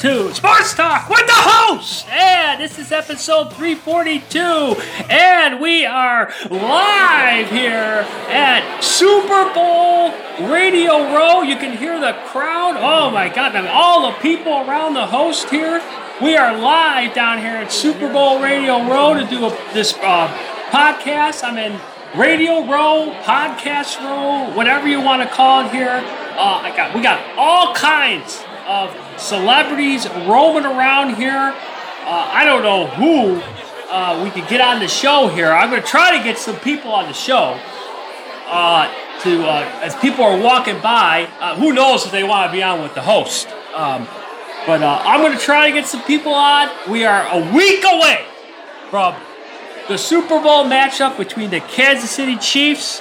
To Sports Talk with the host. And this is episode 342. And we are live here at Super Bowl Radio Row. You can hear the crowd. Oh my God. All the people around the host here. We are live down here at Super Bowl Radio Row to do a, this uh, podcast. I'm in Radio Row, Podcast Row, whatever you want to call it here. Uh, I got we got all kinds of celebrities roaming around here. Uh, I don't know who uh, we could get on the show here. I'm going to try to get some people on the show. Uh, to uh, as people are walking by, uh, who knows if they want to be on with the host. Um, but uh, I'm going to try to get some people on. We are a week away from the Super Bowl matchup between the Kansas City Chiefs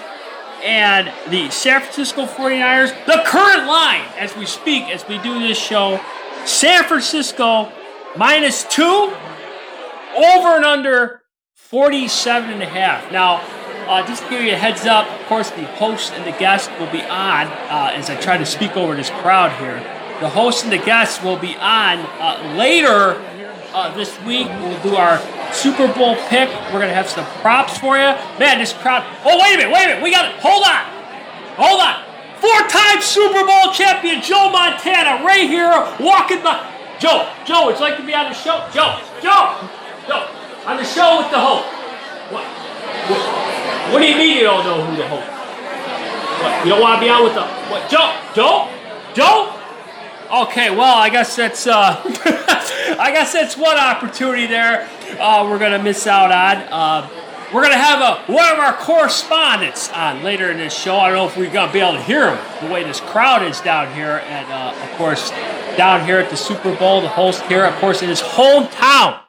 and the San Francisco 49ers. The current line as we speak, as we do this show, San Francisco minus two, over and under 47 and a half. Now, uh, just to give you a heads up, of course, the host and the guest will be on uh, as I try to speak over this crowd here. The host and the guest will be on uh, later uh, this week. We'll do our Super Bowl pick. We're going to have some props for you. Man, this crowd. Oh, wait a minute, wait a minute. We got it. Hold on. Hold on. Four time Super Bowl champion Joe Montana right here walking by. Joe, Joe, it's like to be on the show? Joe, Joe, Joe, on the show with the host. What? What, what do you mean you don't know who the host? What, you don't want to be on with the. What? Joe, Joe, Joe? Okay, well, I guess that's uh, I guess that's one opportunity there uh, we're gonna miss out on. Uh, we're gonna have a one of our correspondents on later in this show. I don't know if we're gonna be able to hear him the way this crowd is down here, and uh, of course, down here at the Super Bowl, the host here, of course, in his hometown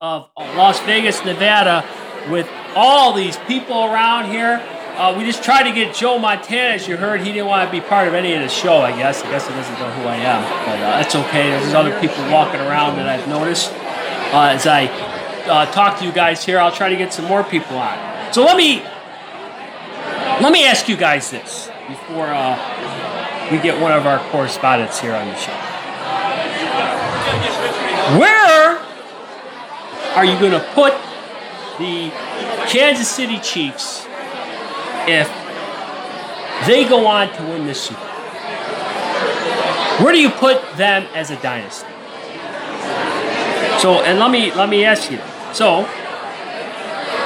of Las Vegas, Nevada, with all these people around here. Uh, we just tried to get Joe Montana, as you heard. He didn't want to be part of any of the show, I guess. I guess he doesn't know who I am, but uh, that's okay. There's other people walking around that I've noticed. Uh, as I uh, talk to you guys here, I'll try to get some more people on. So let me let me ask you guys this before uh, we get one of our correspondents here on the show. Where are you going to put the Kansas City Chiefs if they go on to win this Super Bowl? Where do you put them as a dynasty? So, and let me let me ask you. So,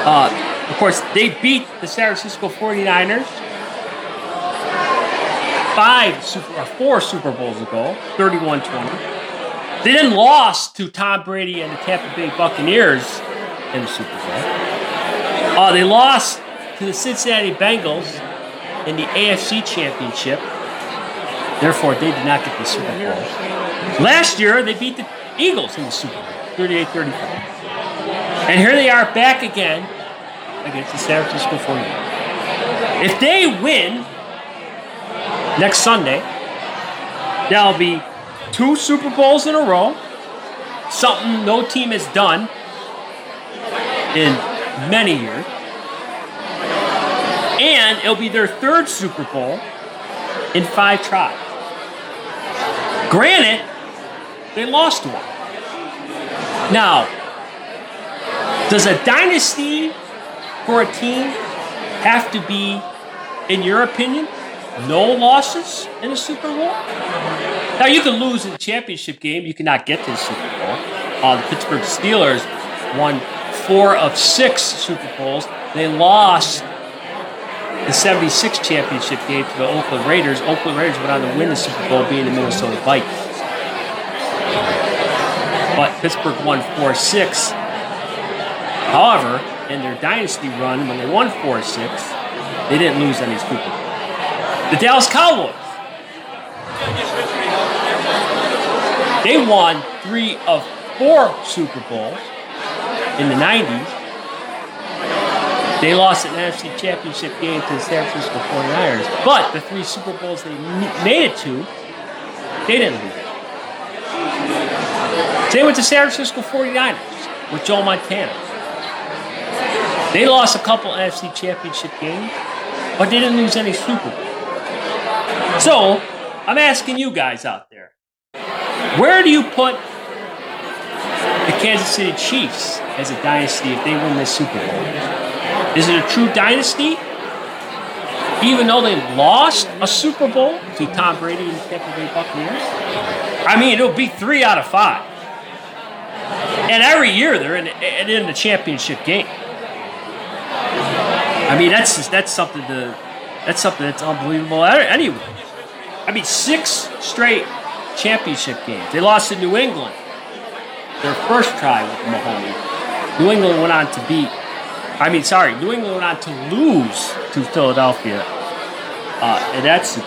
uh, of course, they beat the San Francisco 49ers five super or four Super Bowls ago, 31-20. They then lost to Tom Brady and the Tampa Bay Buccaneers in the Super Bowl. Uh, they lost to the Cincinnati Bengals in the AFC Championship. Therefore, they did not get the Super Bowl. Last year, they beat the Eagles in the Super Bowl, 38 35. And here they are back again against the San Francisco 49ers. If they win next Sunday, that'll be two Super Bowls in a row, something no team has done in many years. And it'll be their third Super Bowl in five tries. Granted, they lost one. Now, does a dynasty for a team have to be, in your opinion, no losses in a Super Bowl? Now, you can lose in the championship game. You cannot get to the Super Bowl. Uh, the Pittsburgh Steelers won four of six Super Bowls. They lost the 76 championship game to the Oakland Raiders. Oakland Raiders went on to win the Super Bowl, being the Minnesota Vikings. But Pittsburgh won 4 6. However, in their dynasty run, when they won 4 6, they didn't lose any Super Bowl. The Dallas Cowboys. They won three of four Super Bowls in the 90s. They lost an NFC Championship game to the San Francisco 49ers. But the three Super Bowls they made it to, they didn't lose. Same with the San Francisco 49ers with Joe Montana. They lost a couple NFC Championship games, but they didn't lose any Super Bowls. So, I'm asking you guys out there Where do you put the Kansas City Chiefs as a dynasty if they win this Super Bowl? Is it a true dynasty? Even though they lost a Super Bowl to Tom Brady and the Tampa Bay Buccaneers? I mean, it'll be three out of five. And every year they're in, in the championship game. I mean, that's that's something to that's something that's unbelievable. Anyway, I mean, six straight championship games. They lost to New England, their first try with Mahomes. New England went on to beat. I mean, sorry, New England went on to lose to Philadelphia, uh, and that's.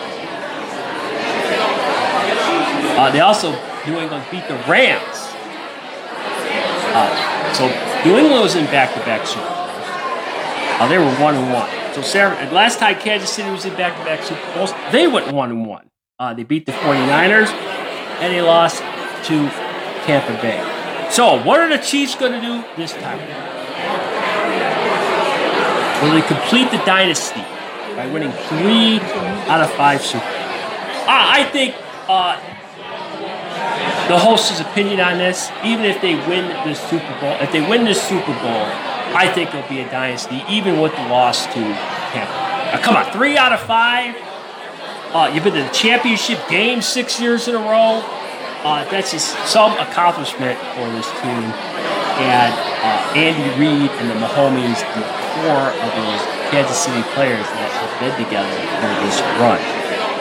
Uh, they also New England beat the Rams. Uh, so New England was in back-to-back Super Bowls. Uh, they were one and one. So Sarah, last time Kansas City was in back-to-back Super Bowls, they went one and one. Uh, they beat the 49ers, and they lost to Tampa Bay. So what are the Chiefs going to do this time? Will they complete the dynasty by winning three out of five Super Bowls? I think uh, the host's opinion on this, even if they win the Super Bowl, if they win the Super Bowl, I think it'll be a dynasty, even with the loss to Tampa. Now, come on, three out of five. Uh, you've been to the championship game six years in a row. Uh, that's just some accomplishment for this team. And uh, Andy Reid and the Mahomes and the core of those Kansas City players that have been together for this run.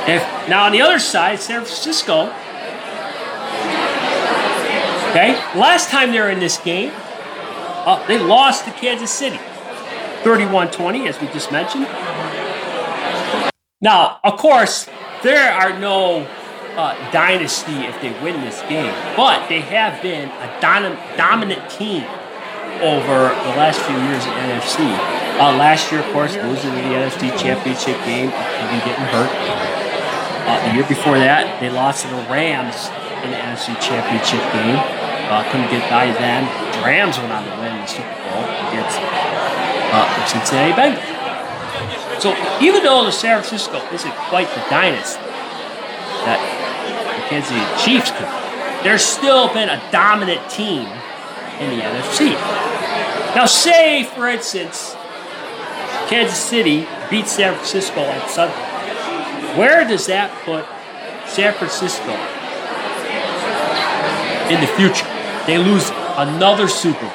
If now on the other side, San Francisco. Okay, last time they were in this game, uh, they lost to Kansas City 31 20, as we just mentioned. Now, of course, there are no uh, dynasty if they win this game, but they have been a dominant team over the last few years in NFC. Uh, last year, of course, losing the NFC Championship game, even getting hurt. Uh, the year before that, they lost to the Rams in the NFC Championship game. Uh, couldn't get by them. The Rams went on to win the Super Bowl against uh, the Cincinnati Bengals. So even though the San Francisco isn't quite the dynasty that Kansas City Chiefs could, there's still been a dominant team in the NFC. Now, say for instance, Kansas City beats San Francisco on Sunday. Where does that put San Francisco in the future? They lose another Super Bowl.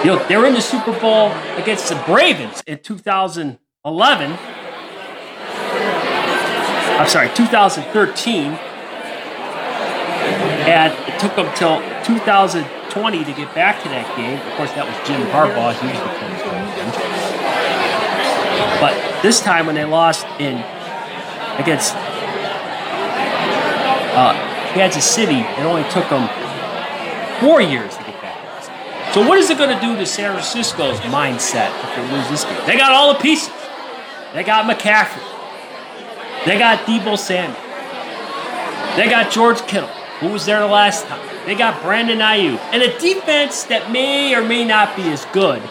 You know, they were in the Super Bowl against the Ravens in 2011. I'm sorry, 2013. And it took them till 2020 to get back to that game. Of course, that was Jim Harbaugh. He was the coach. But this time when they lost in against uh, Kansas City, it only took them four years to get back. So what is it going to do to San Francisco's mindset if they lose this game? They got all the pieces. They got McCaffrey. They got Deebo Samuel. They got George Kittle, who was there the last time. They got Brandon Aiyuk. And a defense that may or may not be as good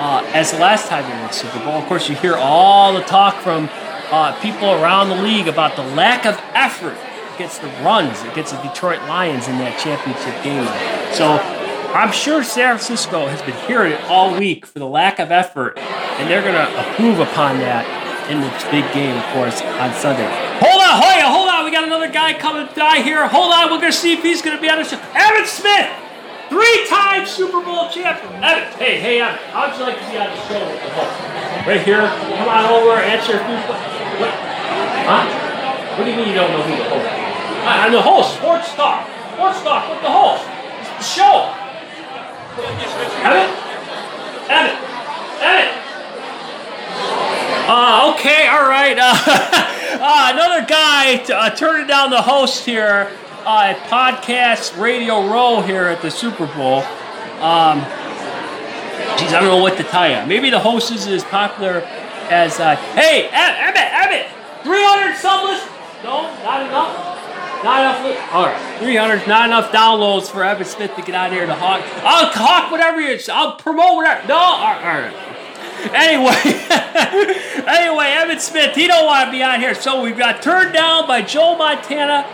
uh, as the last time they in the Super Bowl. Of course, you hear all the talk from uh, people around the league about the lack of effort against the runs against the Detroit Lions in that championship game. So I'm sure San Francisco has been hearing it all week for the lack of effort, and they're going to approve upon that in this big game, of course, on Sunday. Hold on, hold on, hold on. We got another guy coming by here. Hold on, we're to see if he's to be on the show. Emmitt Smith, three-time Super Bowl champion. Emmitt, hey, hey, Emmitt, how'd you like to be on the show the? Right here, come on over, answer a few questions. What? Huh? What do you mean you don't know who the host is? I'm the host, Sports Talk. Sports Talk with the host. It's the show. Emmitt? Emmitt? Emmitt? Uh, okay, all right. Uh, uh, another guy uh, turning down the host here uh, at Podcast Radio Row here at the Super Bowl. Um, geez, I don't know what to tell you. Maybe the host is as popular as, uh, hey, Emmitt, Emmitt, 300 some list. No, not enough. Not enough. All right, 300. Not enough downloads for Emmitt Smith to get out here to hawk. I'll hawk whatever you. I'll promote whatever. No. All right. All right. Anyway, anyway, Emmitt Smith, he don't want to be on here, so we got turned down by Joe Montana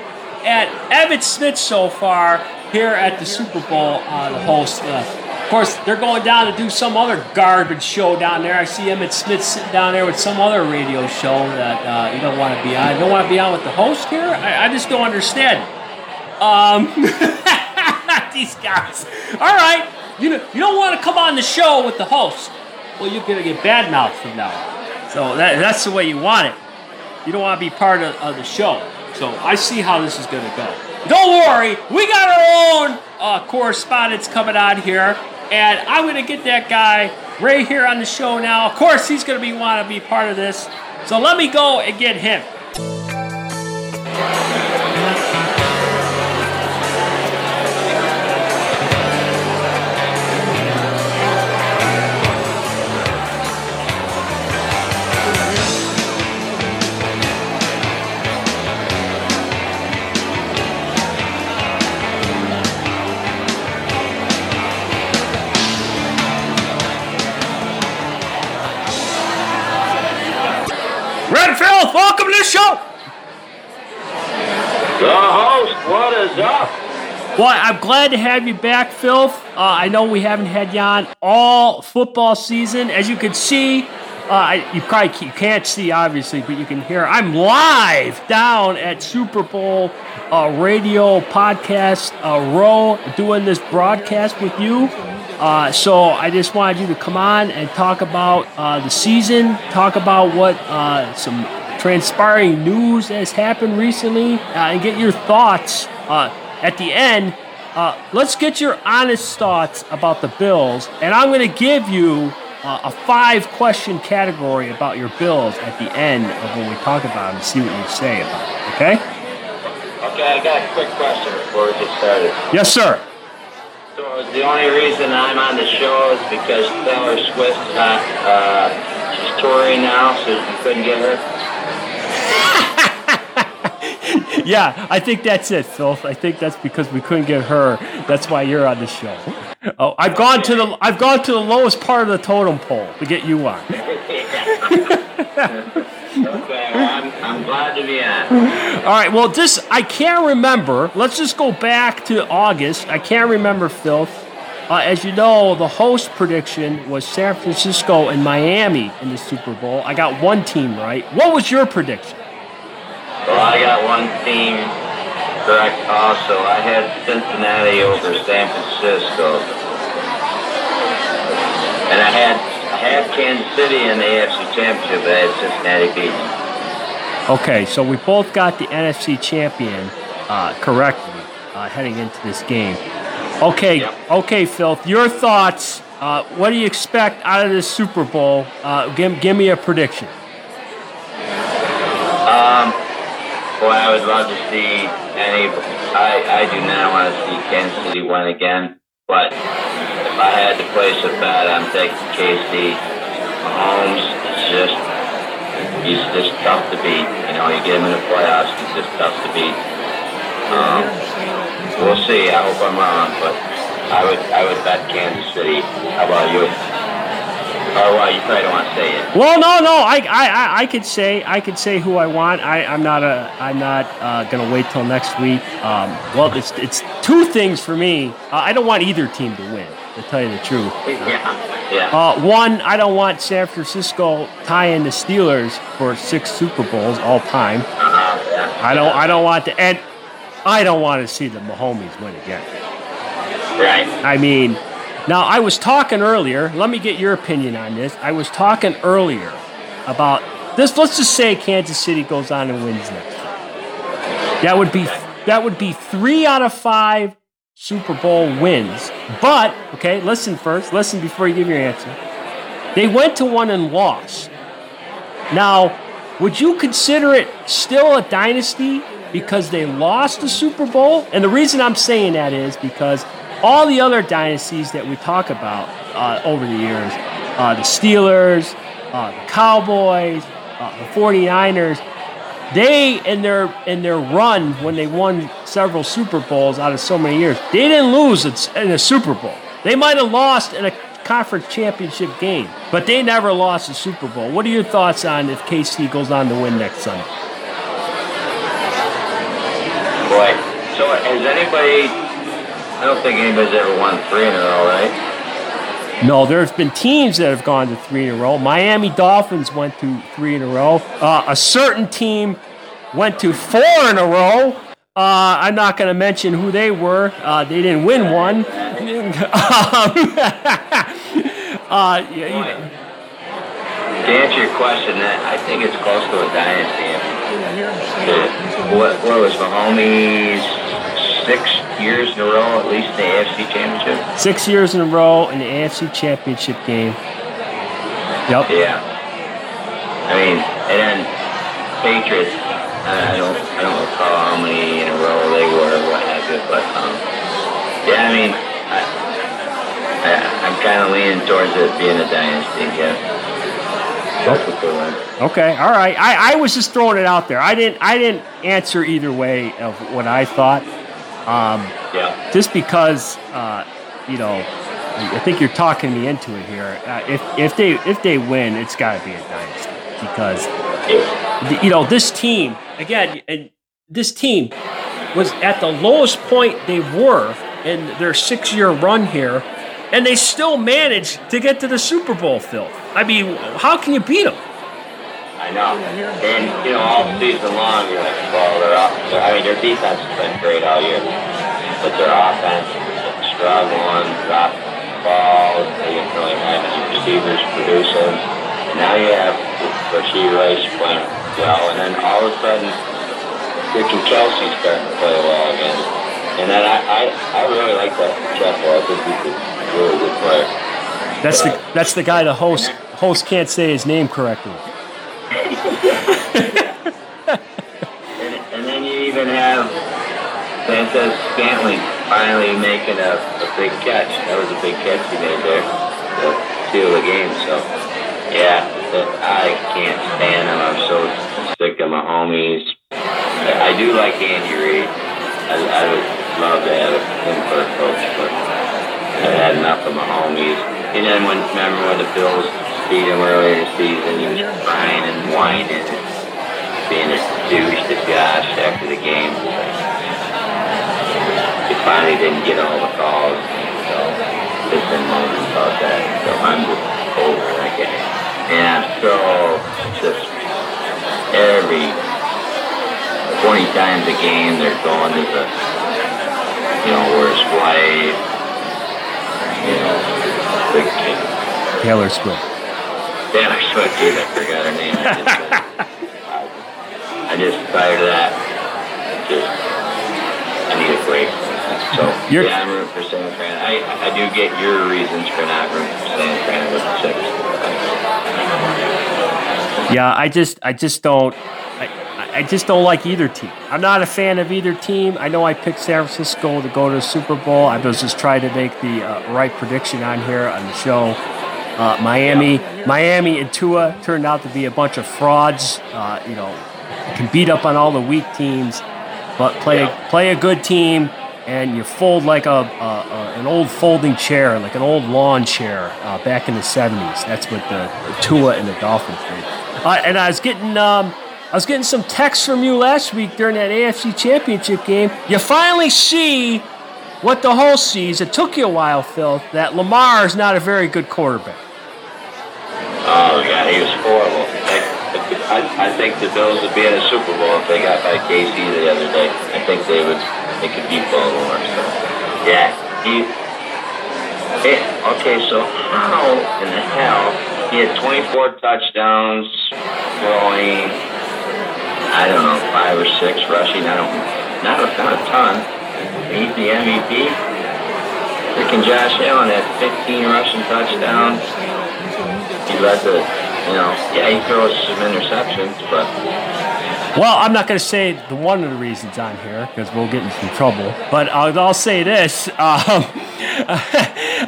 at Emmitt Smith so far here at the Super Bowl, uh, the host. Uh, of course, they're going down to do some other garbage show down there. I see Emmitt Smith sitting down there with some other radio show that uh, you don't want to be on. You don't want to be on with the host here? I, I just don't understand. Um, these guys. All right, you know, you don't want to come on the show with the host. Well, you're gonna get bad mouth from now on. So that, that's the way you want it. You don't want to be part of, of the show. So I see how this is gonna go. Don't worry, we got our own uh, correspondence coming on here, and I'm gonna get that guy right here on the show now. Of course, he's gonna be want to be part of this. So let me go and get him. Red Filth, welcome to the show. The host, what is up? Well, I'm glad to have you back, Phil. Uh, I know we haven't had you on all football season. As you can see, uh, you probably you can't see, obviously, but you can hear. I'm live down at Super Bowl uh, radio podcast uh, row doing this broadcast with you. Uh, so I just wanted you to come on and talk about uh, the season, talk about what uh, some transpiring news has happened recently, uh, and get your thoughts. Uh, at the end, uh, let's get your honest thoughts about the Bills, and I'm going to give you a five-question category about your Bills at the end of when we talk about them and see what you say about it. Okay? Okay, I got a quick question before we get started. Yes, sir. So the only reason I'm on the show is because Taylor Swift's not, uh, she's touring now, so you couldn't get her. yeah, I think that's it, Phil. I think that's because we couldn't get her. That's why you're on the show. Oh, I've gone to the I've gone to the lowest part of the totem pole to get you on. Okay, well, I'm, I'm glad to be on. All right. Well, this I can't remember. Let's just go back to August. I can't remember, Phil. Uh, as you know, the host prediction was San Francisco and Miami in the Super Bowl. I got one team right. What was your prediction? Well, I got one team correct also. I had Cincinnati over San Francisco. And I had Had Kansas City in the AFC Championship, had Cincinnati beaten. Okay, so we both got the NFC champion uh, correctly uh, heading into this game. Okay, Yep. okay, Phil. Your thoughts? Uh, what do you expect out of this Super Bowl? Uh, give, give me a prediction. Um, boy, I would love to see any. I, I do not want to see Kansas City win again, but I had to place a bet, I'm taking KC. Mahomes is just, he's just tough to beat. You know, you get him in the playoffs, he's just tough to beat. Um, we'll see. I hope I'm wrong, but I would I would bet Kansas City. How about you? Oh, well, you probably don't want to say it. Well, no, no. I, I, I, could say, I could say who I want. I, I'm not a, I'm not uh, gonna wait till next week. Um, well, it's, it's two things for me. Uh, I don't want either team to win. To tell you the truth. Yeah, yeah. Uh, one, I don't want San Francisco tying the Steelers for six Super Bowls all time. Uh-huh, yeah. I don't, I don't want to, and I don't want to see the Mahomes win again. Right. I mean, now I was talking earlier. Let me get your opinion on this. I was talking earlier about this. Let's just say Kansas City goes on and wins next year. That would be that would be three out of five Super Bowl wins. But okay, listen first. Listen before you give your answer. They went to one and lost. Now, would you consider it still a dynasty because they lost the Super Bowl? And the reason I'm saying that is because all the other dynasties that we talk about uh, over the years, uh, the Steelers, uh, the Cowboys, uh, the 49ers, they in their in their run when they won several Super Bowls out of so many years, they didn't lose in a Super Bowl. They might have lost in a conference championship game, but they never lost a Super Bowl. What are your thoughts on if KC goes on to win next Sunday? Boy, so has anybody? I don't think anybody's ever won three in a row, right? No, there have been teams that have gone to three in a row. Miami Dolphins went to three in a row. Uh, a certain team went to four in a row. Uh, I'm not going to mention who they were. Uh, they didn't win one. uh, yeah, you know. To answer your question, I think it's close to a dynasty. What, what was Mahomes six years in a row, at least in the AFC Championship? Six years in a row in the AFC Championship game. Yep. Yeah. I mean, and then Patriots. I don't, I don't recall how many in a row they were, or what have you, but um, yeah, I mean, I, I, I'm kind of leaning towards it being a dynasty. Yeah. Okay, all right. I, I was just throwing it out there. I didn't I didn't answer either way of what I thought. Um, yeah. Just because uh, you know, I think you're talking me into it here. Uh, if if they if they win, it's got to be a dynasty because you know this team again. And this team was at the lowest point they were in their six year run here and they still managed to get to the Super Bowl, Phil. I mean, how can you beat them? I know. And, you know, all season long, you're like, well, their, I mean, their defense has been great all year. But their offense is struggling, drop balls, they didn't really have any receivers producing. And now you have Rashee Rice playing well, and then all of a sudden, freaking Kelce's starting to play well again. And then I, I, I really like that Chapel. I think he's a really good player. That's the uh, that's the guy the host host can't say his name correctly. And, and, then you even have Sanchez Scantling finally making a, a big catch. That was a big catch he made there to seal the game. So, yeah, I can't stand him. I'm so sick of my homies. I do like Andy Reid. I, I would love to have him for a coach, but I had enough of my homies. And then when remember when the Bills beat him earlier in the season. He was crying and whining and being a douche to Josh after the game. He finally didn't get all the calls. So there's been moments about that. So I'm just over that guy. And so just every 20 times a game they're going to the you know worst wife. You know, Taylor Swift. Damn, I Swift, dude. I forgot her name. I just, I just tired of that. Just, I need a break. So, You're, yeah, I'm rooting for San Fran. I, I do get your reasons for not rooting for San Fran with the six. Yeah, I just, I just don't. I, I just don't like either team. I'm not a fan of either team. I know I picked San Francisco to go to the Super Bowl. I was just trying to make the uh, right prediction on here on the show. Uh, Miami, Miami and Tua turned out to be a bunch of frauds. Uh, you know, can beat up on all the weak teams, but play play a good team, and you fold like a, a, a an old folding chair, like an old lawn chair uh, back in the '70s. That's what the, the Tua and the Dolphins did. Uh, and I was getting. Um, I was getting some texts from you last week during that AFC Championship game. You finally see what the whole sees. It took you a while, Phil, that Lamar is not a very good quarterback. Oh yeah, he was horrible. I, I, think the Bills would be in a Super Bowl if they got by KC the other day. I think they would. They could beat Baltimore. So yeah, he. Hey, okay, so how in the hell he had 24 touchdowns, throwing. I don't know, five or six rushing. I don't, not a, not a ton. He's the MVP. Freaking Josh Allen had 15 rushing touchdowns he led the, you know, yeah, he throws some interceptions, but. Well, I'm not going to say the one of the reasons I'm here because we'll get into some trouble. But I'll, I'll say this: um,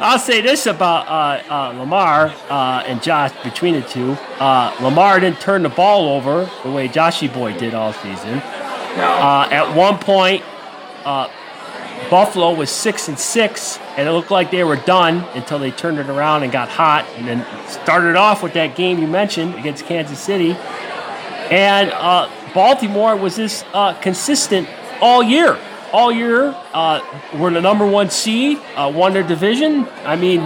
I'll say this about uh, uh, Lamar uh, and Josh between the two. Uh, Lamar didn't turn the ball over the way Joshy Boy did all season. No. Uh, at one point, uh, Buffalo was six and six, and it looked like they were done until they turned it around and got hot, and then started off with that game you mentioned against Kansas City. And uh, Baltimore was this uh, consistent all year, all year. Uh, we're the number one seed, uh, won their division. I mean,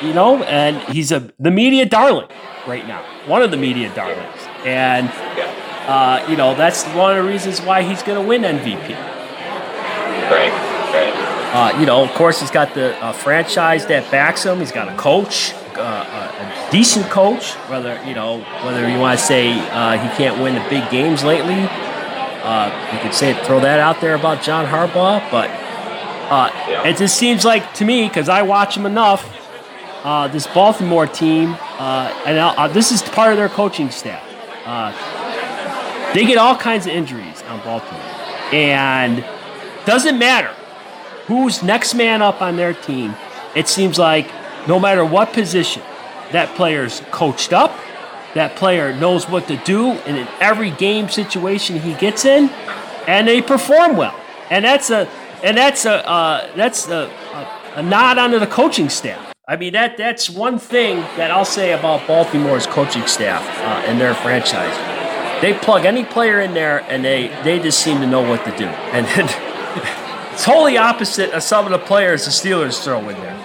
you know, and he's a the media darling right now, one of the media darlings, and uh, you know that's one of the reasons why he's going to win MVP. Right. Uh, you know, of course, he's got the uh, franchise that backs him. He's got a coach, uh, a decent coach. Whether you know whether you want to say uh, he can't win the big games lately, uh, you could say throw that out there about John Harbaugh. But uh, Yeah. it just seems like to me because I watch him enough. Uh, this Baltimore team, uh, and uh, this is part of their coaching staff. Uh, they get all kinds of injuries on Baltimore, and doesn't matter who's next man up on their team. It seems like no matter what position, that player's coached up. That player knows what to do in in every game situation he gets in, and they perform well. And that's a and that's a uh, that's a, a, a nod onto the coaching staff. I mean that that's one thing that I'll say about Baltimore's coaching staff uh, and their franchise. They plug any player in there, and they they just seem to know what to do. And totally opposite of some of the players the Steelers throw in there.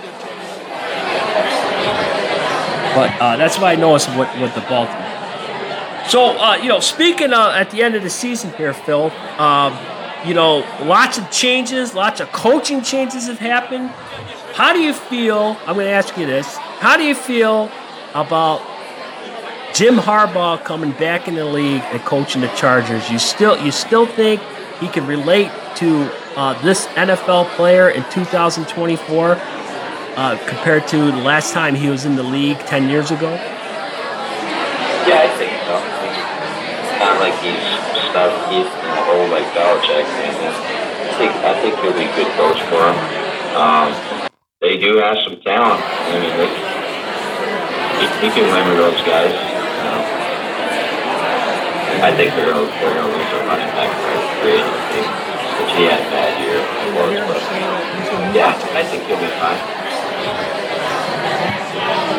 But uh, that's why I noticed with, with the Baltimore. So, uh, you know, speaking uh, at the end of the season here, Phil, um, you know, lots of changes, lots of coaching changes have happened. How do you feel? I'm going to ask you this. How do you feel about Jim Harbaugh coming back in the league and coaching the Chargers? You still, you still think he can relate to uh, this NFL player in 2024 uh, compared to the last time he was in the league 10 years ago? Yeah, I think so. It's not like he's stuck he's in a hole like Belichick. I think I think he'll be a good coach for him. Um, they do have some talent. I mean, they, he, he can win with those guys. Um, I think they're they're gonna lose their running back for he had a bad year. But yeah, I think he'll be fine.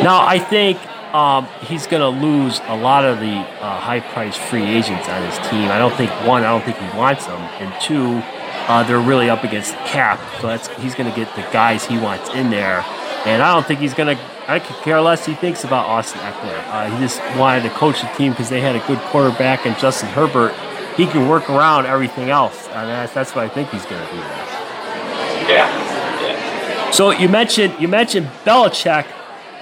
Now, I think um, he's going to lose a lot of the uh, high-priced free agents on his team. I don't think one, I don't think he wants them, and two, uh, they're really up against the cap. So that's he's going to get the guys he wants in there, and I don't think he's going to. I could care less. He thinks about Austin Ekeler. Uh, he just wanted to coach the team because they had a good quarterback and Justin Herbert. He can work around everything else, and that's, that's what I think he's going to do. Yeah, yeah. So you mentioned you mentioned Belichick.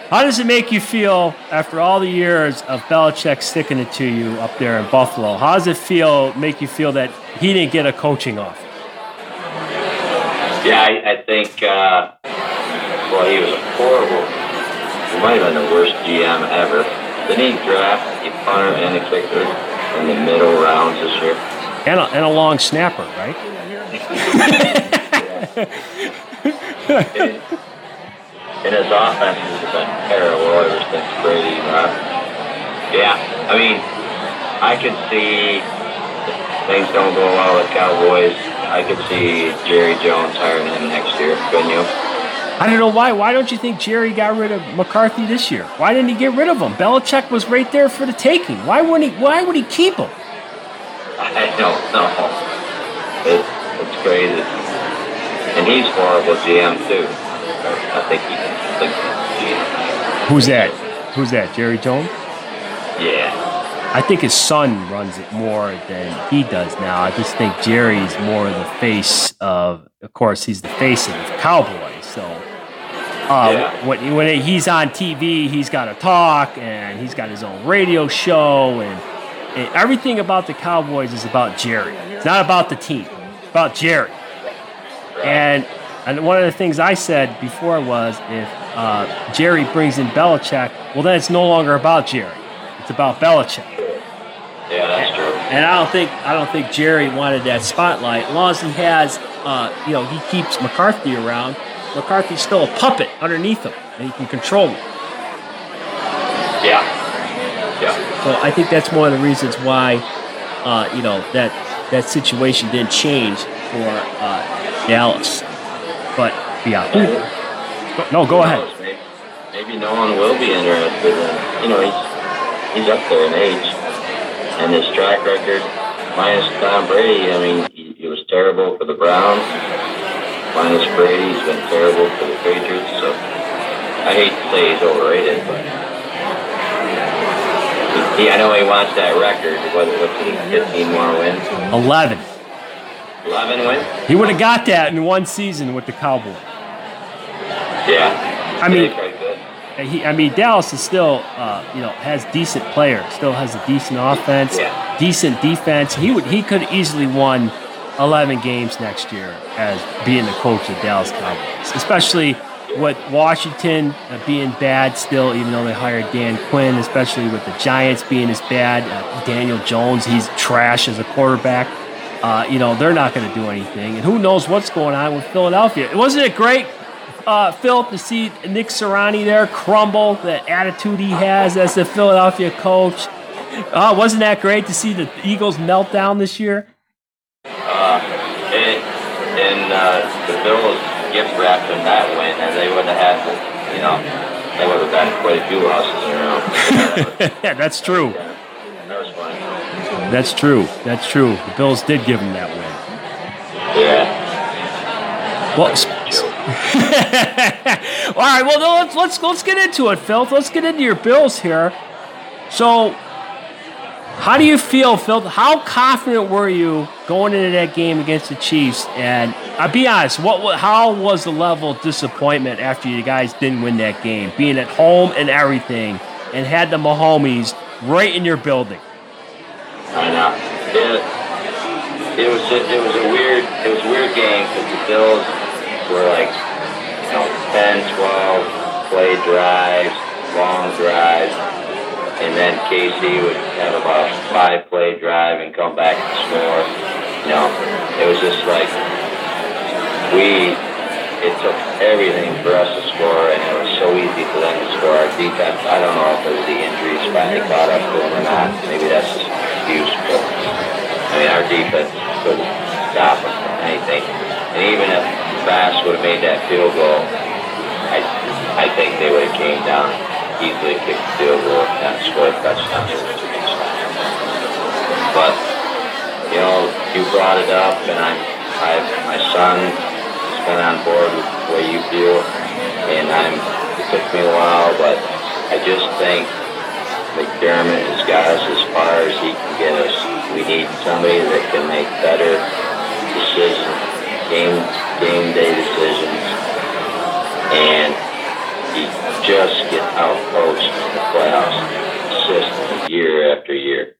How does it make you feel after all the years of Belichick sticking it to you up there in Buffalo? How does it feel? Make you feel that he didn't get a coaching offer? Yeah, I, I think, uh, well, he was a horrible, he might have been the worst GM ever. Didn't he draft a punter and a kicker in the middle rounds this year? And a, and a long snapper, right? And his offense has been terrible ever since Brady left. Yeah, I mean, I could see things don't go well with Cowboys. I could see Jerry Jones hiring him next year, couldn't you? I don't know why. Why don't you think Jerry got rid of McCarthy this year? Why didn't he get rid of him? Belichick was right there for the taking. Why wouldn't he? Why would he keep him? I don't know. It, it's crazy. And he's horrible GM too. I think he can GM. Who's that? Who's that? Jerry Jones? Yeah. I think his son runs it more than he does now. I just think Jerry's more the face of, of course, he's the face of the Cowboys. Uh, Yeah. when, when he's on TV, he's got to talk and he's got his own radio show. And, and everything about the Cowboys is about Jerry. It's not about the team, it's about Jerry. And, and one of the things I said before was if uh, Jerry brings in Belichick, well, then it's no longer about Jerry. It's about Belichick. Yeah, that's true. And I don't think I don't think Jerry wanted that spotlight. As long as he has, uh, you know, he keeps McCarthy around. McCarthy's still a puppet underneath him, and he can control him. Yeah. Yeah. So I think that's one of the reasons why, uh, you know, that that situation didn't change for uh, Dallas. But yeah, Go- no, go ahead. Maybe, maybe no one will be interested in, you know, he's, he's up there in age. And his track record, minus Tom Brady, I mean, he, he was terrible for the Browns. Minus Brady, he's been terrible for the Patriots. So I hate to say he's overrated, but he, I know he wants that record. What, what's he? 15 more wins? 11. 11 wins? He would have got that in one season with the Cowboys. Yeah. I mean, he, I mean, Dallas is still, uh, you know, has decent players. Still has a decent offense, Yeah. decent defense. He would, he could easily won 11 games next year as being the coach of Dallas Cowboys, especially with Washington uh, being bad still, even though they hired Dan Quinn, especially with the Giants being as bad. Uh, Daniel Jones, he's trash as a quarterback. Uh, you know, they're not going to do anything. And who knows what's going on with Philadelphia. Wasn't it great, uh, Phil, to see Nick Sirianni there crumble, the attitude he has as the Philadelphia coach? Uh, wasn't that great to see the Eagles melt down this year? Uh, and and uh, the Bills gift wrapped in that win, and they would have had, to, you know, they would have gotten quite a few losses in a row. yeah, that's true. That. That's true. That's true. The Bills did give him that win. Yeah. Well, all right. Well, no, let's let's let's get into it, Phil. Let's get into your Bills here. So, how do you feel, Phil? How confident were you going into that game against the Chiefs? And I'll be honest, what how was the level of disappointment after you guys didn't win that game, being at home and everything, and had the Mahomes right in your building? I know. It, it was just, it was a weird it was a weird game because the Bills were like you know 10, 12 play drives, long drives, and then KC would have about five play drive and come back and score. You know, it was just like we. It took everything for us to score, and it was so easy for them to score. Our defense, I don't know if it was the injuries finally caught up to them or not. Maybe that's just an excuse, but I mean, our defense couldn't stop us from anything. And even if Bass would have made that field goal, I, I think they would have came down easily, kicked the field goal, and scored a touchdown. But you know, you brought it up, and I'm, I, my son has been on board with the way you feel, and I'm. It took me a while, but I just think McDermott has got us as far as he can get us. We need somebody that can make better decisions, game game day decisions, and just get out coached in the playoffs consistently year after year.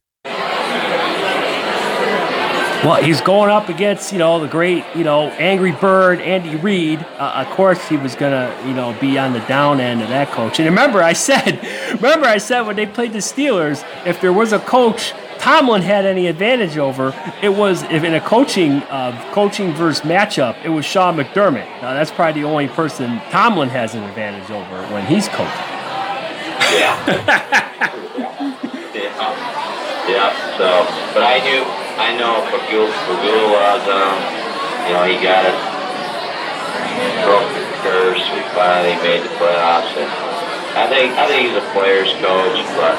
Well, he's going up against you know the great you know Angry Bird Andy Reid. Uh, of course, he was gonna you know be on the down end of that coach. And remember, I said, remember I said when they played the Steelers, if there was a coach Tomlin had any advantage over, it was if in a coaching uh, coaching versus matchup, it was Sean McDermott. Now that's probably the only person Tomlin has an advantage over when he's coaching. Yeah. yeah. Yeah. So, but I knew, I know Pegula, Pegula was, um, you know, he got it, broke the curse. We finally made the playoffs. And I think, I think he's a player's coach, but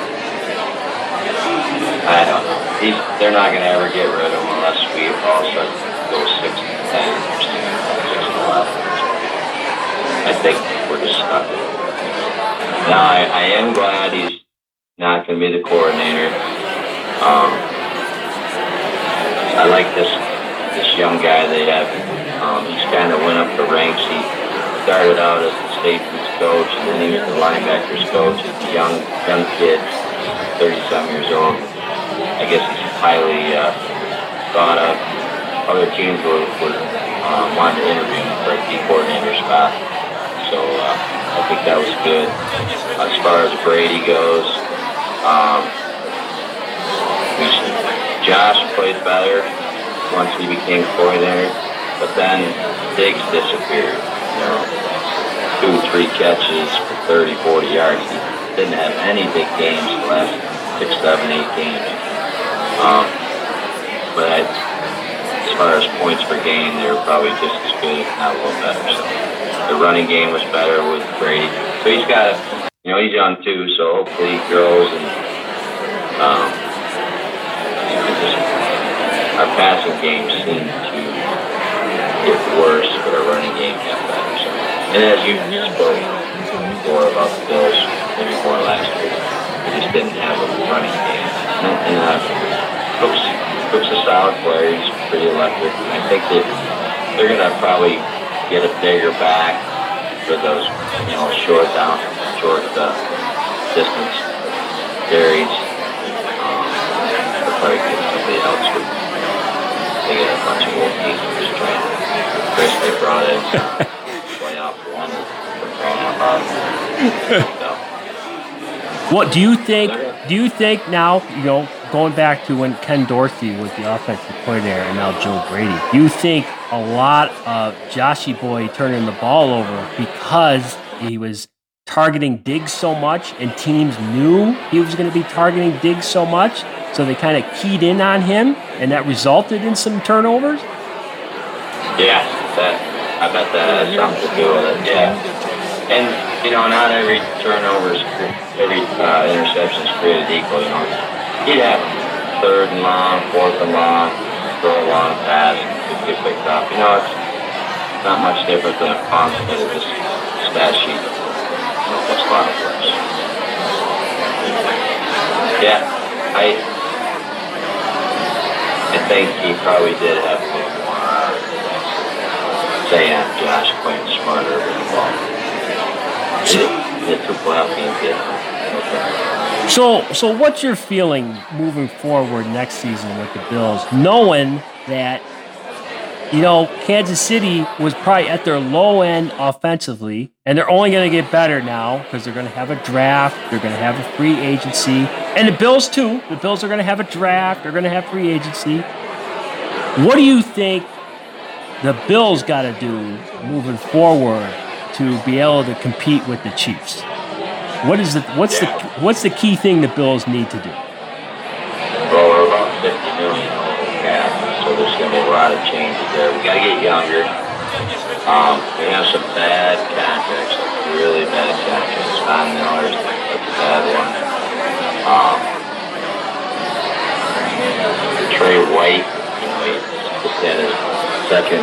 I don't know. He's, they're not going to ever get rid of him unless we all sudden go six and ten six and eleven. I think we're just stuck. Now, I, I am glad he's not going to be the coordinator. Um, I like this this young guy they have. Um, he's kind of went up the ranks. He started out as the safeties coach, and then he was the linebackers coach. He's a young young kid, 30 some years old. I guess he's highly uh, thought of. Other teams were, were uh, wanted to interview him for a D coordinator spot. So uh, I think that was good. As far as Brady goes, um, Josh played better once he became coordinator, but then Diggs disappeared. You know, two, three catches for 30, 40 yards. He didn't have any big games the last six, seven, eight games. Um, but I, as far as points per game, they were probably just as good, if not a little better. So the running game was better with Brady. So he's got, you know, he's young too. So hopefully he grows and um, you know, just, our passing game seemed to get worse, but our running game got better. So, and as you spoke before about the Bills, maybe more last week, we just didn't have a running game. And, and uh, Cook's, Cook's a solid player. He's pretty electric. I think that they're going to probably get a bigger back for those, you know, short down, short uh, distance carries. Um, they'll probably get somebody else with they get a bunch of old geezers trying to Chris they brought in playoff one for crying out loud. So, What do you think? Do you think now? You know, going back to when Ken Dorsey was the offensive coordinator and now Joe Brady. Do you think a lot of Joshy Boy turning the ball over because he was targeting Diggs so much and teams knew he was going to be targeting Diggs so much, so they kind of keyed in on him and that resulted in some turnovers? yeah, that I bet that with it. Yeah, and you know, not every turnover is every uh, interception is created equal. You know, he'd have third and long, fourth and long, throw a long pass, could get picked up. You know, it's not much different than a but it's just stat sheet. You know, puts a lot of. Yeah, I I think he probably did have a little more uh, on Josh playing smarter with the ball. The, the two playoff games did. Okay. So, so what's your feeling moving forward next season with the Bills, knowing that you know Kansas City was probably at their low end offensively, and they're only going to get better now because they're going to have a draft, they're going to have a free agency, and the Bills too. The Bills are going to have a draft, they're going to have free agency. What do you think the Bills got to do moving forward to be able to compete with the Chiefs? What is the what's the what's the key thing the Bills need to do? Well, we're about 50 million over cap, so there's going to be a lot of changes there. We got to get younger. Um, we have some bad contracts, like really bad contracts. Von Miller's that's a bad one. Um, Tre White, you know, he just had his second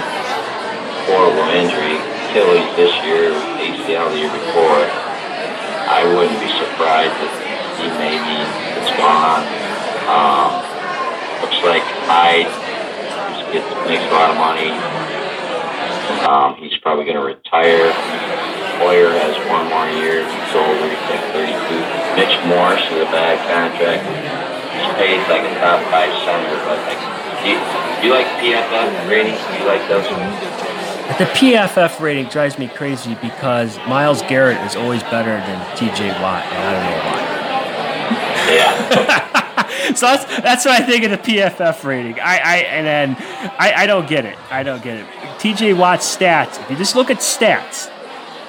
horrible injury, Achilles this year, ACL the year before. I wouldn't be surprised if he maybe it's gone. Um, looks like Hyde gets, makes a lot of money. Um, he's probably going to retire. Poyer has one more year. He's older. He's like 32. Mitch Morse is a bad contract. He's paid like a top five center, but like, do you, do you like PFF ratings? Do you like those? The PFF rating drives me crazy because Myles Garrett is always better than TJ Watt, and I don't know why. Yeah. so that's that's what I think of the PFF rating. I, I and then I, I don't get it. I don't get it. TJ Watt's stats. If you just look at stats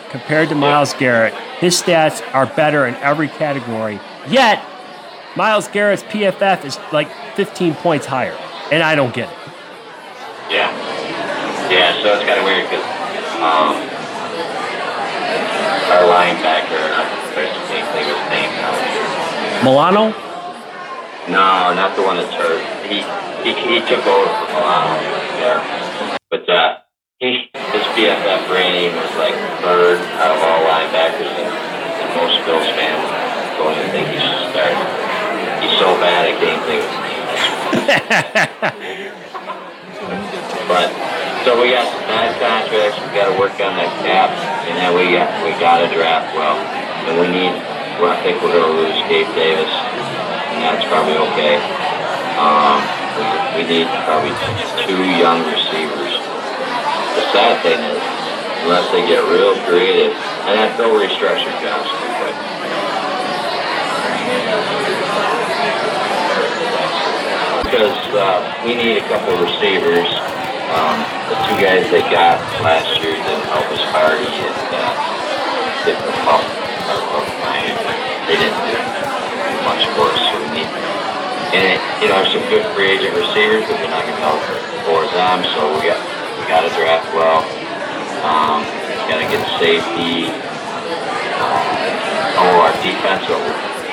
compared to Myles Garrett, his stats are better in every category. Yet Myles Garrett's PFF is like 15 points higher, and I don't get it. Yeah. Yeah, so it's kind of weird because um, our linebacker, not the can't think of his name. Milano. No, not the one that's hurt. He he, he took over for Milano there. But uh, he his PFF rating was like third out of all linebackers, and, and most Bills fans don't even think he should start. He's so bad, at can't think of his name. But so we got some nice contracts. We got to work on that cap, and then we got we got to draft well. And we need. Well, I think we're going to lose Gabe Davis, and that's probably okay. Um, we, we need probably two young receivers. The sad thing is, unless they get real creative, and that they'll restructure quick. Because uh, we need a couple of receivers. Um, the two guys they got last year didn't help us Hardy and uh, didn't help of Miami. They didn't do much for us, so we need. And you know, some good free agent receivers, but they're not going to help for them. So we got we got to draft well. Um, got to get safety. Um, oh, our defensive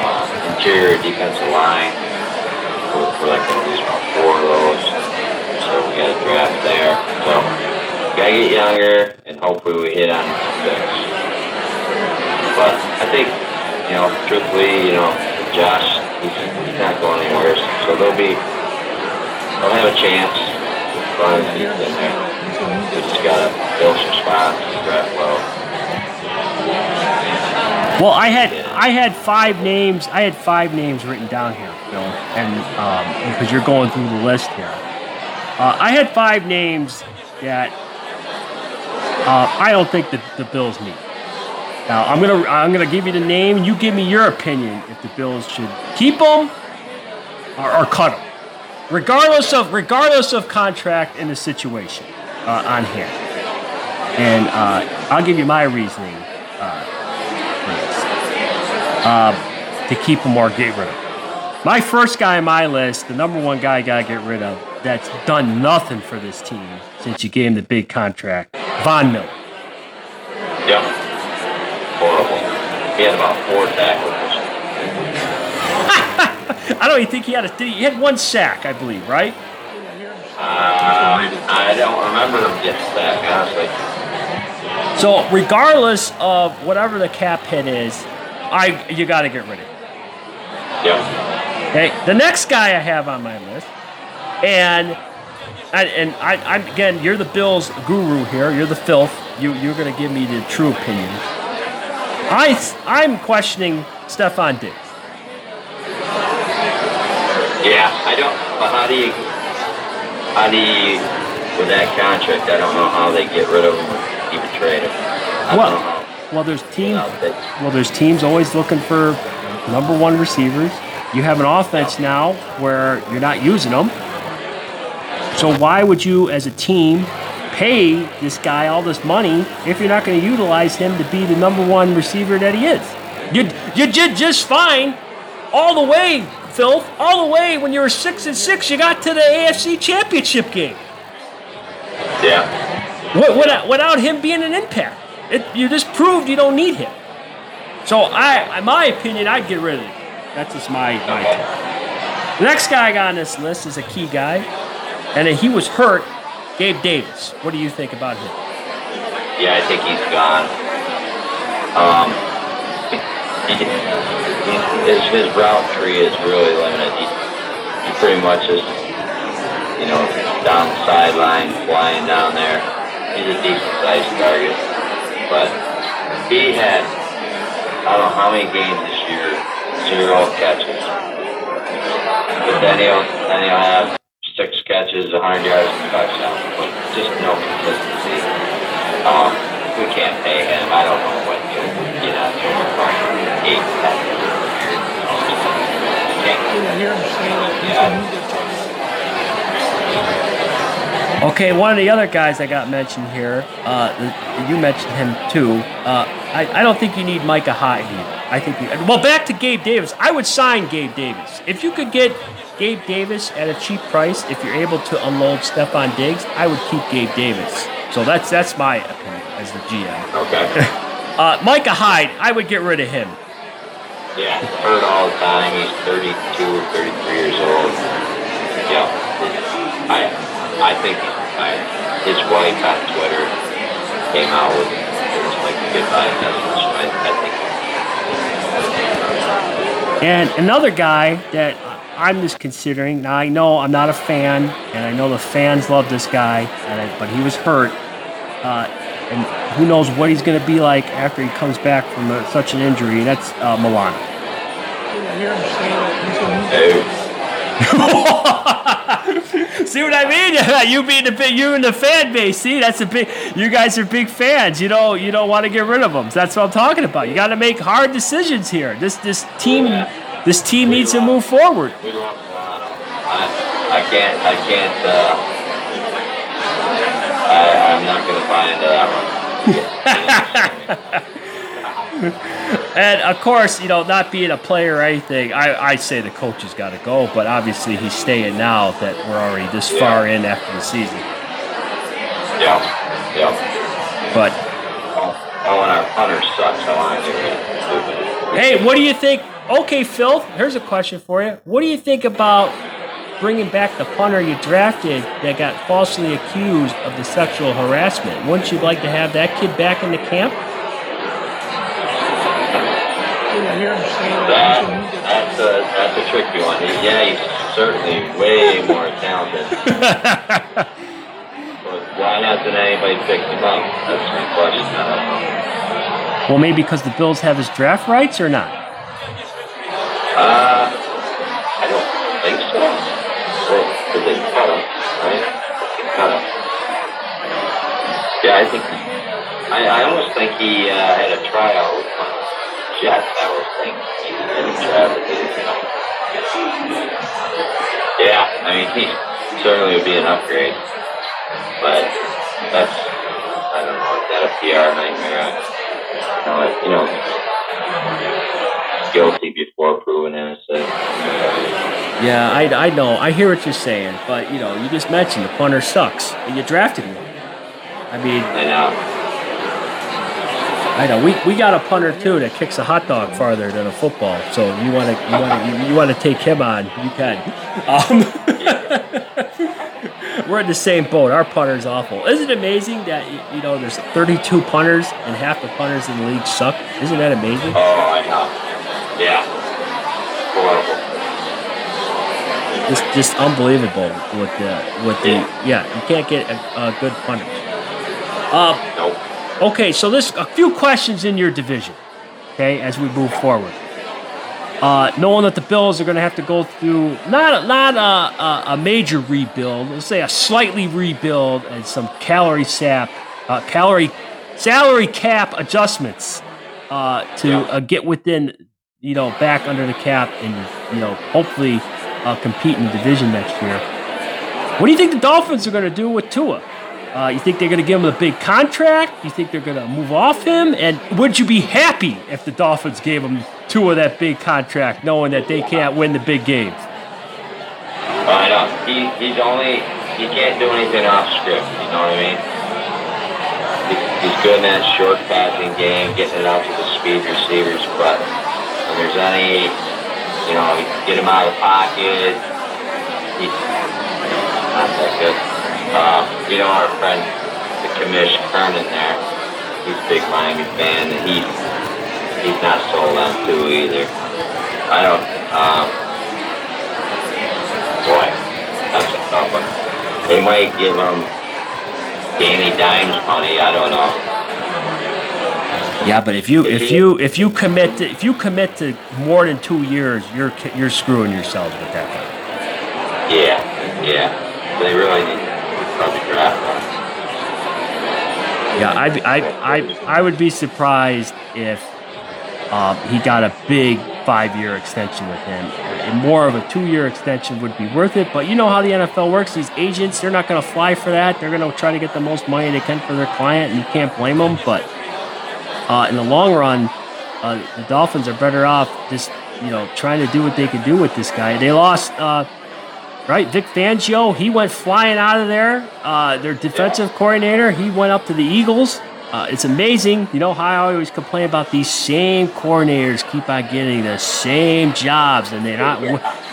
uh, interior defensive line. We're, we're like going to lose about four of those. So we got a draft there. So gotta get younger, and hopefully we hit on six. But I think, you know, truthfully, you know, Josh, he's, he's not going anywhere, so they'll be, they'll have a chance as long as he's in there. We just gotta fill some spots, draft well. Well, I had I had five names. I had five names written down here, Phil, and um, because you're going through the list here, uh, I had five names that uh, I don't think that the Bills need. Now I'm gonna I'm gonna give you the name, you give me your opinion if the Bills should keep them or, or cut them, regardless of regardless of contract and the situation uh, on hand. And uh, I'll give you my reasoning uh, for this uh, to keep them or get rid of. them. My first guy on my list, the number one guy I gotta get rid of, that's done nothing for this team since you gave him the big contract, Von Miller. Yep. Horrible. He had about four tackles. I don't even think he had a. He had one sack, I believe, right? Uh, I don't remember him getting sacked, honestly. So regardless of whatever the cap hit is, I you got to get rid of him. Yep. Okay, the next guy I have on my list, and and, and I, I'm again, you're the Bills guru here. You're the filth. You you're gonna give me the true opinion. I I'm questioning Stefon Diggs. Yeah, I don't. But how do you? How do you? With that contract, I don't know how they get rid of him or even trade him. I Well, well, there's teams. Well, there's teams always looking for number one receivers. You have an offense now where you're not using them. So why would you, as a team, pay this guy all this money if you're not going to utilize him to be the number one receiver that he is? You you did just fine all the way, Phil. All the way when you were six and six, you got to the AFC Championship game Yeah. without, without him being an impact. It, you just proved you don't need him. So I, in my opinion, I'd get rid of him. That's just my my take. The next guy I got on this list is a key guy, and he was hurt. Gabe Davis. What do you think about him? Yeah, I think he's gone. Um, his, his route tree is really limited. He, he pretty much is, you know, down the sideline, flying down there. He's a decent sized target. But he had, I don't know how many games this year, zero catches. But then he'll, then he'll have six catches, 100 yards, and touchdown. But just no consistency. Um, we can't pay him. I don't know what out there. Eight, ten. Yeah. Okay, one of the other guys I got mentioned here, uh, you mentioned him too. Uh, I, I don't think you need Micah either. I think you, well, back to Gabe Davis. I would sign Gabe Davis if you could get Gabe Davis at a cheap price. If you're able to unload Stefon Diggs, I would keep Gabe Davis. So that's that's my opinion as the GM. Okay. Uh, Micah Hyde, I would get rid of him. Yeah, hurt all the time. He's 32 or 33 years old. Yeah. I I think retired. His wife on Twitter came out with it was like a goodbye message. I, I think And another guy that I'm just considering. Now I know I'm not a fan, and I know the fans love this guy, and I, but he was hurt, uh, and who knows what he's going to be like after he comes back from a, such an injury. That's uh, Milano. See what I mean? you being the big, you and the fan base. See, that's a big. You guys are big fans. You don't you don't want to get rid of them. That's what I'm talking about. You got to make hard decisions here. This this team this team needs to move forward. I, I can't I can't uh I, I'm not gonna buy into that one. And of course, you know, not being a player or anything, I I say the coach has got to go. But obviously, he's staying now that we're already this far in after the season. Yeah. Yeah. But Oh, and our punter sucks. I want to of him. hey, what do you think? Okay, Phil, here's a question for you. What do you think about bringing back the punter you drafted that got falsely accused of the sexual harassment. Wouldn't you like to have that kid back in the camp? That, that's a that's a tricky one. Yeah, he's certainly way more talented. why hasn't anybody picked him up? That's my question. I don't know. Well, maybe because the Bills have his draft rights or not. Uh, I don't think so. Well, because they cut him, right? Cut him. Yeah, I think. I, I almost think he uh, had a trial with my Jets. I was thinking he didn't try, but they didn't. Yeah, I mean, he certainly would be an upgrade. But that's, I don't know, is that a PR nightmare? I, you know, guilty before proven innocent. Yeah, I, I know. I hear what you're saying, but you know, you just mentioned the punter sucks, and you drafted one. I mean, I know. I know we, we got a punter too that kicks a hot dog farther than a football. So you want to you want to you, want to take him on? You can. Um, we're in the same boat. Our punter's awful. Isn't it amazing that you know there's 32 punters and half the punters in the league suck? Isn't that amazing? Oh, I know. Yeah. Horrible. Just just unbelievable with the with the yeah. You can't get a, a good punter. Uh, Nope. Okay, so there's a few questions in your division, okay, as we move forward. Uh, knowing that the Bills are going to have to go through not not a, a, a major rebuild, let's say a slightly rebuild and some calorie sap, uh, calorie salary cap adjustments uh, to Yeah. uh, get within, you know, back under the cap and you know hopefully uh, compete in the division next year. What do you think the Dolphins are going to do with Tua? Uh, you think they're going to give him a big contract? You think they're going to move off him? And would you be happy if the Dolphins gave him two of that big contract, knowing that they can't win the big games? I know. He, he's only, he can't do anything off script, you know what I mean? He, he's good in that short passing game, getting it out to the speed receivers, but when there's any, you know, you get him out of the pocket, he's not that good. Uh, you know, our friend, the commish Kernan there, he's a big Miami fan, and he, he's not sold on Tua either. I don't, um, Boy, that's a tough one. They might give him Danny Dimes money. I don't know. Yeah, but if you if you if you commit to, if you commit to more than two years, you're you're screwing yourselves with that guy. Yeah, yeah. They really need to probably draft one. Yeah, I, I, I, I would be surprised if um, he got a big five-year extension with him. And more of a two-year extension would be worth it. But you know how the NFL works. These agents, they're not going to fly for that. They're going to try to get the most money they can for their client, and you can't blame them. But uh, in the long run, uh, the Dolphins are better off just you know trying to do what they can do with this guy. They lost. Uh, Right, Vic Fangio, he went flying out of there. Uh, their defensive coordinator, he went up to the Eagles. Uh, it's amazing. You know how I always complain about these same coordinators keep on getting the same jobs, and they're not.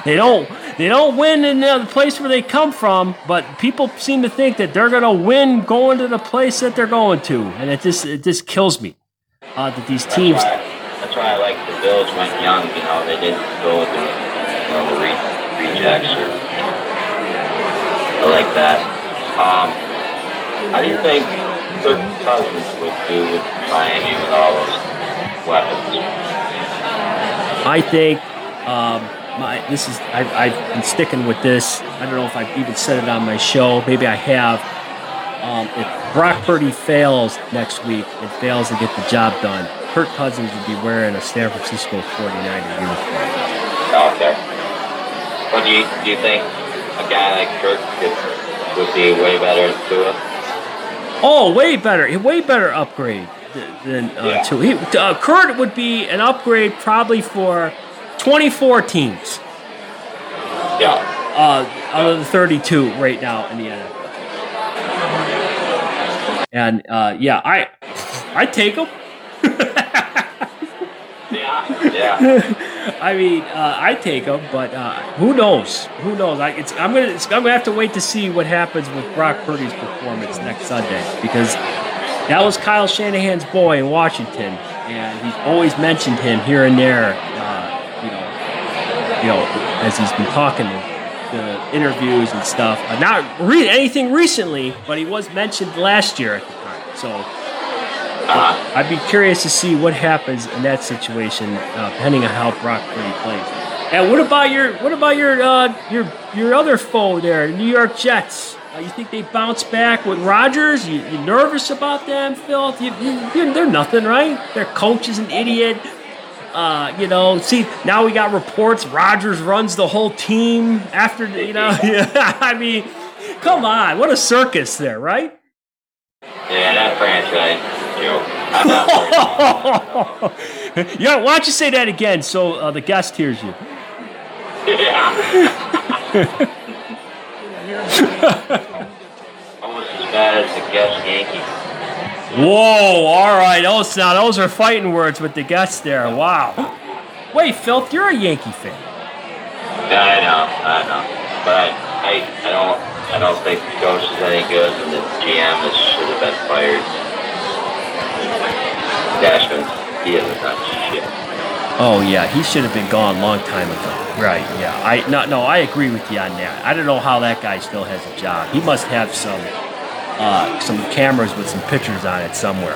They don't. They don't win in the place where they come from, but people seem to think that they're gonna win going to the place that they're going to, and it just it just kills me uh, that these teams. That's why, that's why I like the Bills went young. You know, they didn't go with the, you know, the re- rejects or. I like that. Um, how do you think Kirk Cousins would do with Miami with all those weapons? I think um, my this is I, I've been sticking with this. I don't know if I've even said it on my show. Maybe I have. Um, if Brock Purdy fails next week and fails to get the job done, Kirk Cousins would be wearing a San Francisco 49er uniform. Okay. Well, do you, do you think a guy like Kirk could, would be way better than Tua? Oh, way better, way better upgrade than uh, Yeah. Tua. He, uh, Kirk would be an upgrade probably for 24 teams Yeah. uh, out of the 32 right now in the NFL. And uh, yeah, I I take them. Yeah. Yeah. I mean, uh, I take them, but uh, who knows? Who knows? I, it's, I'm gonna it's, I'm gonna have to wait to see what happens with Brock Purdy's performance next Sunday because that was Kyle Shanahan's boy in Washington, and he's always mentioned him here and there. Uh, you know, you know, as he's been talking the interviews and stuff. Uh, not read anything recently, but he was mentioned last year at the time. So uh, I'd be curious to see what happens in that situation, uh, depending on how Brock Purdy plays. And what about your what about your uh, your your other foe there, New York Jets? Uh, you think they bounce back with Rodgers? You, you nervous about them, Phil? You, you, they're nothing, right? Their coach is an idiot. Uh, you know, see now we got reports Rodgers runs the whole team after you know. I mean, come on, what a circus there, right? Yeah, that franchise yeah, why don't you say that again so uh, the guest hears you? Yeah. Almost as bad as the guest Yankee. Whoa! All right, oh, those now those are fighting words with the guests there. Wow. Wait, Phil, you're a Yankee fan. Yeah, I know, I know, but I, I, I don't, I don't think the coach is any good, and the GM is, should have been fired. Cashman, he isn't done shit. Oh yeah, he should have been gone a long time ago. Right? Yeah. I no no I agree with you on that. I don't know how that guy still has a job. He must have some uh, some cameras with some pictures on it somewhere.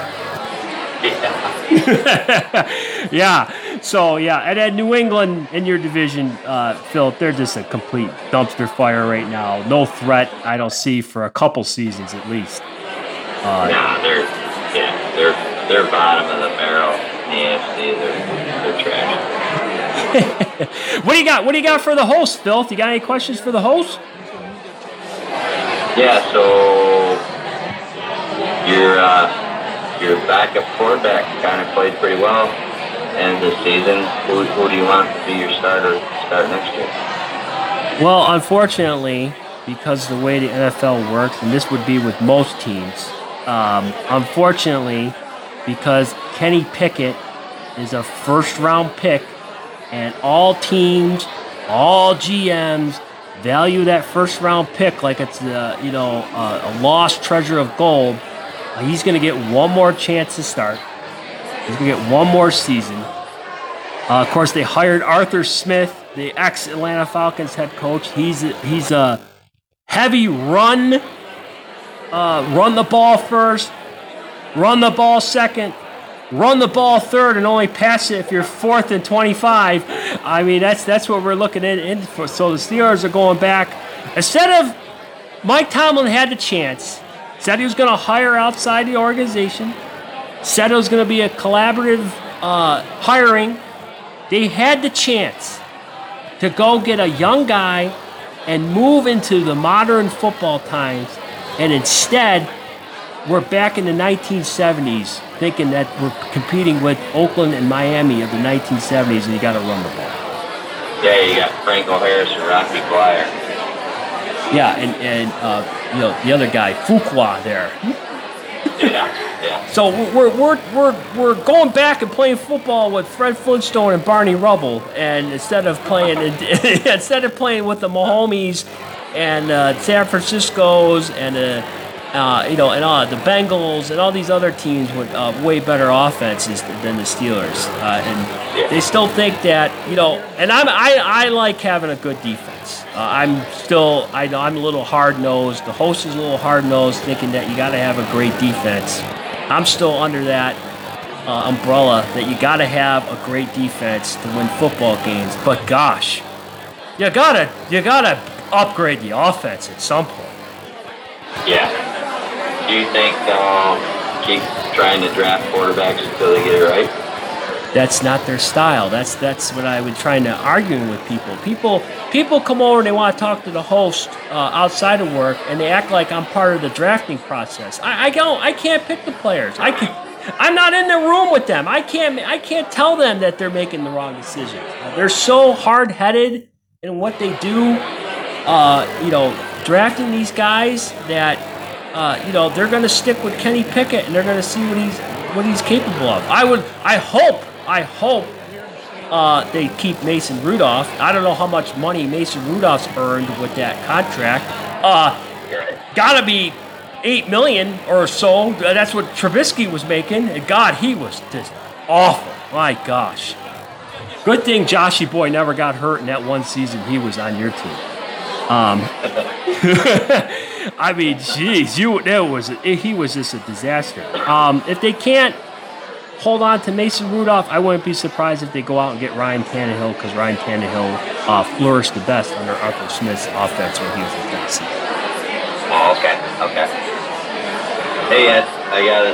Yeah. yeah. So yeah, and then New England in your division, uh, Phil, they're just a complete dumpster fire right now. No threat I don't see for a couple seasons at least. Uh, nah, they're yeah, they're they're bottom of the barrel in the AFC. They're they're trash. what do you got? What do you got for the host, Phil? Do you got any questions for the host? Yeah. So your uh, your backup quarterback kind of played pretty well in the season. Who, who do you want to be your starter start next year? Well, unfortunately, because the way the NFL works, and this would be with most teams, um, unfortunately, because Kenny Pickett is a first round pick, and all teams, all GMs value that first round pick like it's a, you know a, a lost treasure of gold. He's going to get one more chance to start. He's going to get one more season. Uh, of course, they hired Arthur Smith, the ex Atlanta Falcons head coach. He's he's a heavy run, uh, run the ball first, run the ball second, run the ball third, and only pass it if you're fourth and 25. I mean, that's that's what we're looking in, in. So the Steelers are going back. Instead of Mike Tomlin had the chance, said he was going to hire outside the organization, said it was going to be a collaborative uh, hiring. They had the chance to go get a young guy and move into the modern football times, and instead we're back in the 1970s thinking that we're competing with Oakland and Miami of the 1970s and you got to run the ball. Yeah, you got Franco Harris and Rocky Bleier. Yeah, and, and uh, you know, the other guy, Fuqua there. Yeah. So we're, we're, we're, we're going back and playing football with Fred Flintstone and Barney Rubble, and instead of playing instead of playing with the Mahomes and uh, San Francisco's and uh, uh, you know, and uh, the Bengals and all these other teams with uh, way better offenses than the Steelers, uh, and they still think that you know. And I'm I, I like having a good defense. Uh, I'm still I know I'm a little hard nosed. The host is a little hard nosed, thinking that you got to have a great defense. I'm still under that uh, umbrella that you got to have a great defense to win football games. But gosh, you gotta you gotta upgrade the offense at some point. Yeah do you think they'll keep trying to draft quarterbacks until they get it right? That's not their style. That's that's what I would trying to argue with people. People people come over and they want to talk to the host uh, outside of work, and they act like I'm part of the drafting process. I, I don't. I can't pick the players. I can. I'm not in the room with them. I can't. I can't tell them that they're making the wrong decision. They're so hard headed in what they do. Uh, you know, drafting these guys that uh, you know, they're going to stick with Kenny Pickett and they're going to see what he's what he's capable of. I would, I hope, I hope uh, they keep Mason Rudolph. I don't know how much money Mason Rudolph's earned with that contract. Uh, gotta be eight million or so. That's what Trubisky was making. God, he was just awful. My gosh. Good thing Joshy Boy never got hurt in that one season he was on your team. Um, I mean, jeez, you that was he was just a disaster. Um, if they can't hold on to Mason Rudolph, I wouldn't be surprised if they go out and get Ryan Tannehill because Ryan Tannehill uh, flourished the best under Arthur Smith's offense when he was in Tennessee. Oh, okay, okay. Hey, Ed, I got a,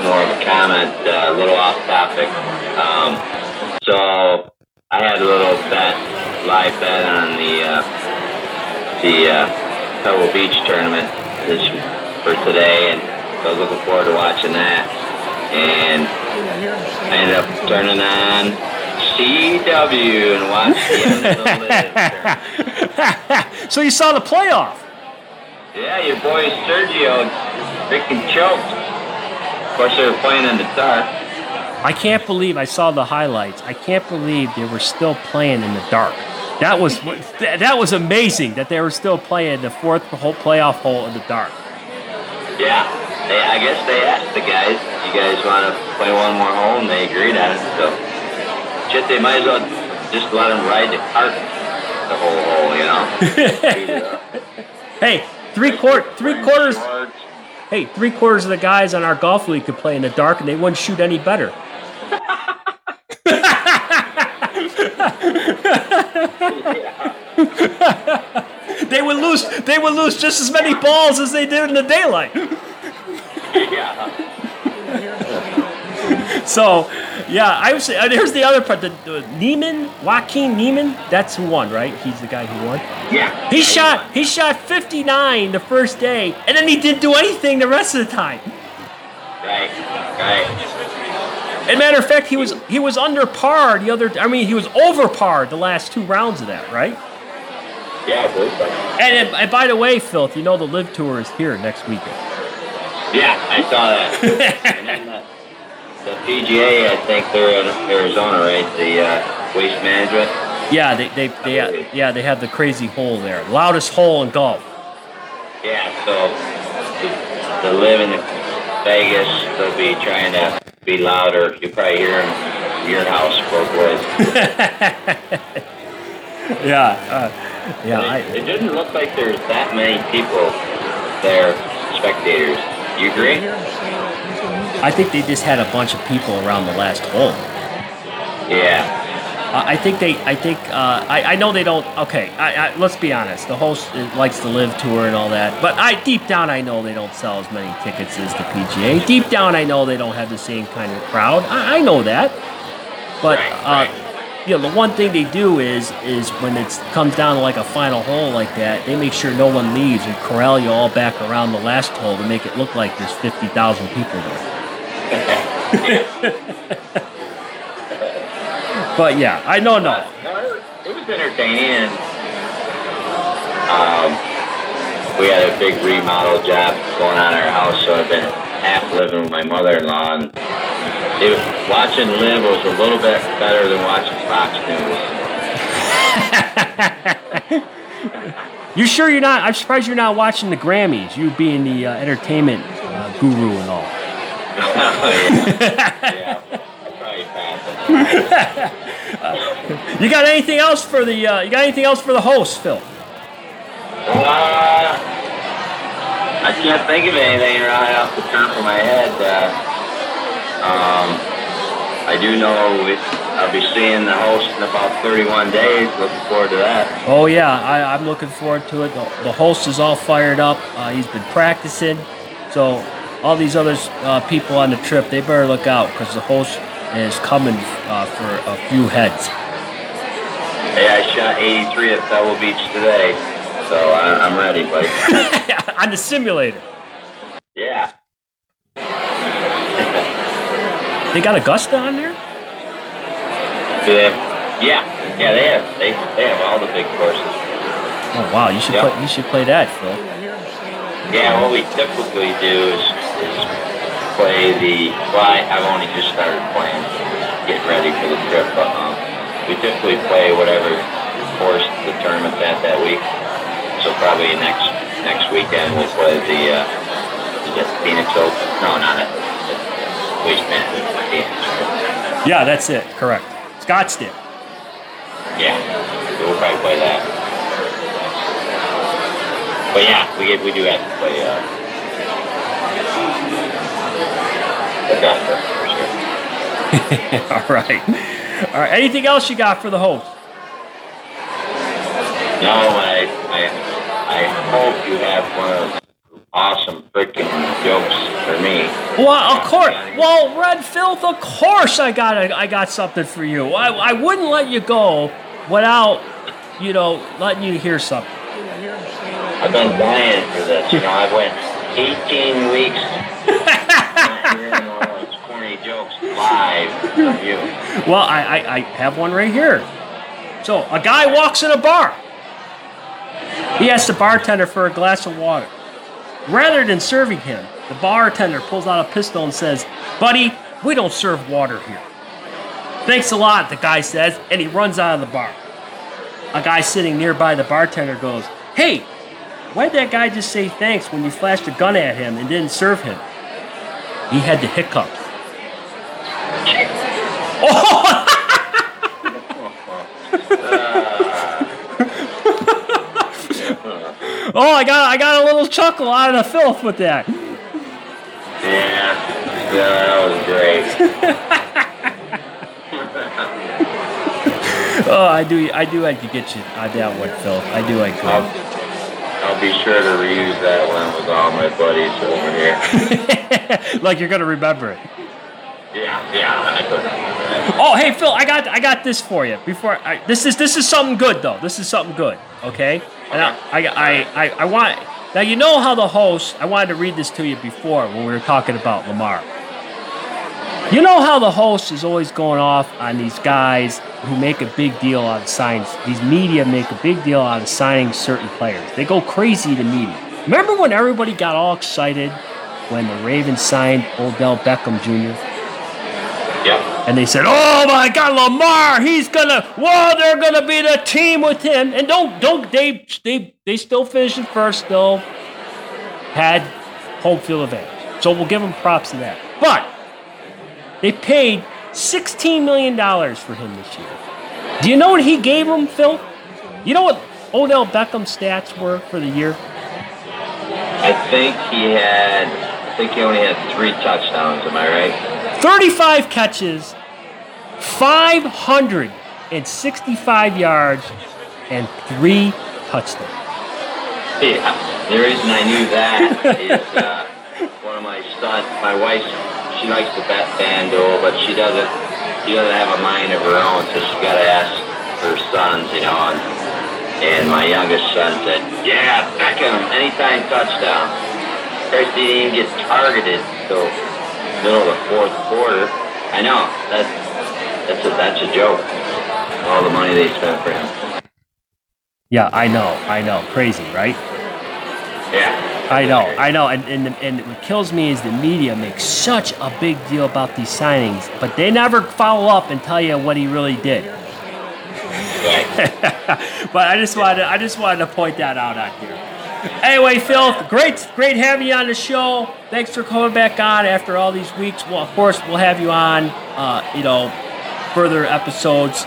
more of a comment, uh, a little off topic. Um, so I had a little bet, live bet on the uh, the uh, Pebble Beach tournament this for today, and I was looking forward to watching that. And I ended up turning on CW and watched the end of the live. so you saw the playoff. Yeah, your boy Sergio freaking choked. Of course, they were playing in the dark. I can't believe I saw the highlights. I can't believe they were still playing in the dark. That was that was amazing that they were still playing the fourth whole playoff hole in the dark. Yeah, they, I guess they asked the guys, "You guys want to play one more hole?" And they agreed on it. So, shit, they might as well just let them ride the cart the whole hole, you know? hey, three quart three quarters. Hey, three quarters of the guys on our golf league could play in the dark, and they wouldn't shoot any better. they would lose. They would lose just as many balls as they did in the daylight. Yeah. So, yeah, I would say uh, here's the other part. The, the Niemann, Joaquin Niemann, that's who won, right? He's the guy who won. Yeah. He shot. He shot 59 the first day, and then he didn't do anything the rest of the time. Right. Right. As a matter of fact, he was he was under par the other. I mean, he was over par the last two rounds of that, right? Yeah, I believe so. And, and, and by the way, Filth, you know the LIV Tour is here next weekend. Yeah, I saw that. the, the PGA, I think they're in Arizona, right? The uh, Waste Management. Yeah, they they, they uh, yeah they have the crazy hole there, loudest hole in golf. Yeah, so to, LIV in Vegas, they'll be trying to be louder. You probably hear them in your house both ways. Yeah, uh, yeah. it, I, it didn't look like there's that many people there, spectators. You agree? I think they just had a bunch of people around the last hole. Yeah. I I think they. I think. Uh, I. I know they don't. Okay. I, I, let's be honest. The host likes the LIV tour and all that, but I deep down I know they don't sell as many tickets as the PGA. Deep down I know they don't have the same kind of crowd. I, I know that. But Right, uh, right. You know, the one thing they do is is when it comes down to like a final hole like that, they make sure no one leaves and corral you all back around the last hole to make it look like there's fifty thousand people there. But yeah, I know no. It was entertaining. Um, we had a big remodel job going on in our house, so I've been half living with my mother-in-law. And it, watching LIV was a little bit better than watching Fox News. You sure you're not? I'm surprised you're not watching the Grammys. You being the uh, entertainment uh, guru and all. yeah, I'd probably pass it. You got anything else for the? Uh, you got anything else for the host, Phil? Uh, I can't think of anything right off the top of my head. Uh, um, I do know we, I'll be seeing the host in about 31 days. Looking forward to that. Oh yeah, I, I'm looking forward to it. The, the host is all fired up. Uh, he's been practicing, so all these other uh, people on the trip they better look out because the host is coming uh, for a few heads. Hey, I shot 83 at Pebble Beach today, so I, I'm ready, buddy. on the simulator. Yeah. They got Augusta on there. Do they have, yeah, yeah, they have they, they have all the big courses. Oh wow, you should Yeah. play. You should play that, Phil. Yeah, what we typically do is, is play the. Well, I, I've only just started playing. getting ready for the trip. But um, we typically play whatever course the tournament's at that week. So probably next next weekend we'll play the uh, is it Phoenix Open? No, not it. Waste Management. Phoenix. Yeah, that's it. Correct. Scottsdale. Yeah, so we'll probably play that. But yeah, we get, we do have to play uh, Augusta for sure. All right. All right. Anything else you got for the host? No, I, I, I hope you have one of those awesome freaking jokes for me. Well, of course. Well, Red Filth, of course I got a, I got something for you. I, I wouldn't let you go without, you know, letting you hear something. I've been dying for this. You know, I went 18 weeks hearing all those corny jokes live from you. Well, I, I, I have one right here. So, a guy walks in a bar. He asks the bartender for a glass of water. Rather than serving him, the bartender pulls out a pistol and says, Buddy, we don't serve water here. Thanks a lot, the guy says, and he runs out of the bar. A guy sitting nearby the bartender goes, Hey, why did that guy just say thanks when you flashed a gun at him and didn't serve him? He had the hiccups. Oh! Oh, I got I got a little chuckle out of the filth with that. Yeah, yeah, that was great. Oh, I do I do like to get you on that one, Phil. I do like I'll, to. I'll be sure to reuse that one with all my buddies over here. like you're gonna remember it. Yeah, yeah, I couldn't remember that. Oh, hey Phil, I got I got this for you. Before I, this is this is something good though. This is something good. Okay. And I, I, I, I, want now you know how the host. I wanted to read this to you before when we were talking about Lamar. You know how the host is always going off on these guys who make a big deal out of signs. These media make a big deal out of signing certain players. They go crazy to media. Remember when everybody got all excited when the Ravens signed Odell Beckham Jr. And they said, "Oh my God, Lamar! He's gonna. Whoa, they're gonna be the team with him." And don't, don't they? They, they still finished first. Still had home field advantage. So we'll give them props to that. But they paid sixteen million dollars for him this year. Do you know what he gave them, Phil? You know what Odell Beckham's stats were for the year? I think he had, I think he only had three touchdowns, am I right? 35 catches, 565 yards, and three touchdowns. Yeah. The reason I knew that is uh, one of my sons, my wife, she likes to bet FanDuel, but she doesn't, she doesn't have a mind of her own, so she's got to ask her sons, you know, and, and my youngest son said, yeah, Beckham, anytime touchdown. He didn't even get targeted until middle of the fourth quarter. I know, that's, that's a, that's a joke. All the money they spent for him. Yeah, I know, I know. Crazy, right? Yeah. I know, I know. And, and, and what kills me is the media makes such a big deal about these signings, but they never follow up and tell you what he really did. But I just wanted, I just wanted to point that out out here. Anyway, Phil, great, great having you on the show. Thanks for coming back on after all these weeks. Well, of course, we'll have you on. Uh, you know, further episodes.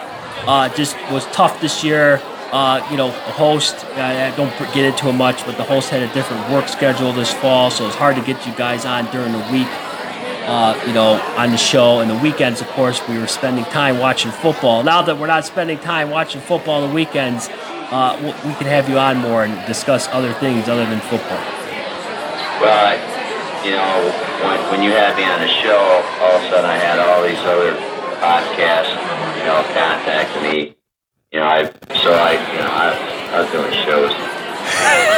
Uh, just was tough this year. Uh, you know, the host. I I don't get into it much, but the host had a different work schedule this fall, so it's hard to get you guys on during the week. Uh, you know, on the show and the weekends, of course, we were spending time watching football. Now that we're not spending time watching football on the weekends, uh, we can have you on more and discuss other things other than football. Well, I, you know, when, when you had me on the show, all of a sudden I had all these other podcasts, you know, contacting me. You know, I so I, you know, I, I was doing shows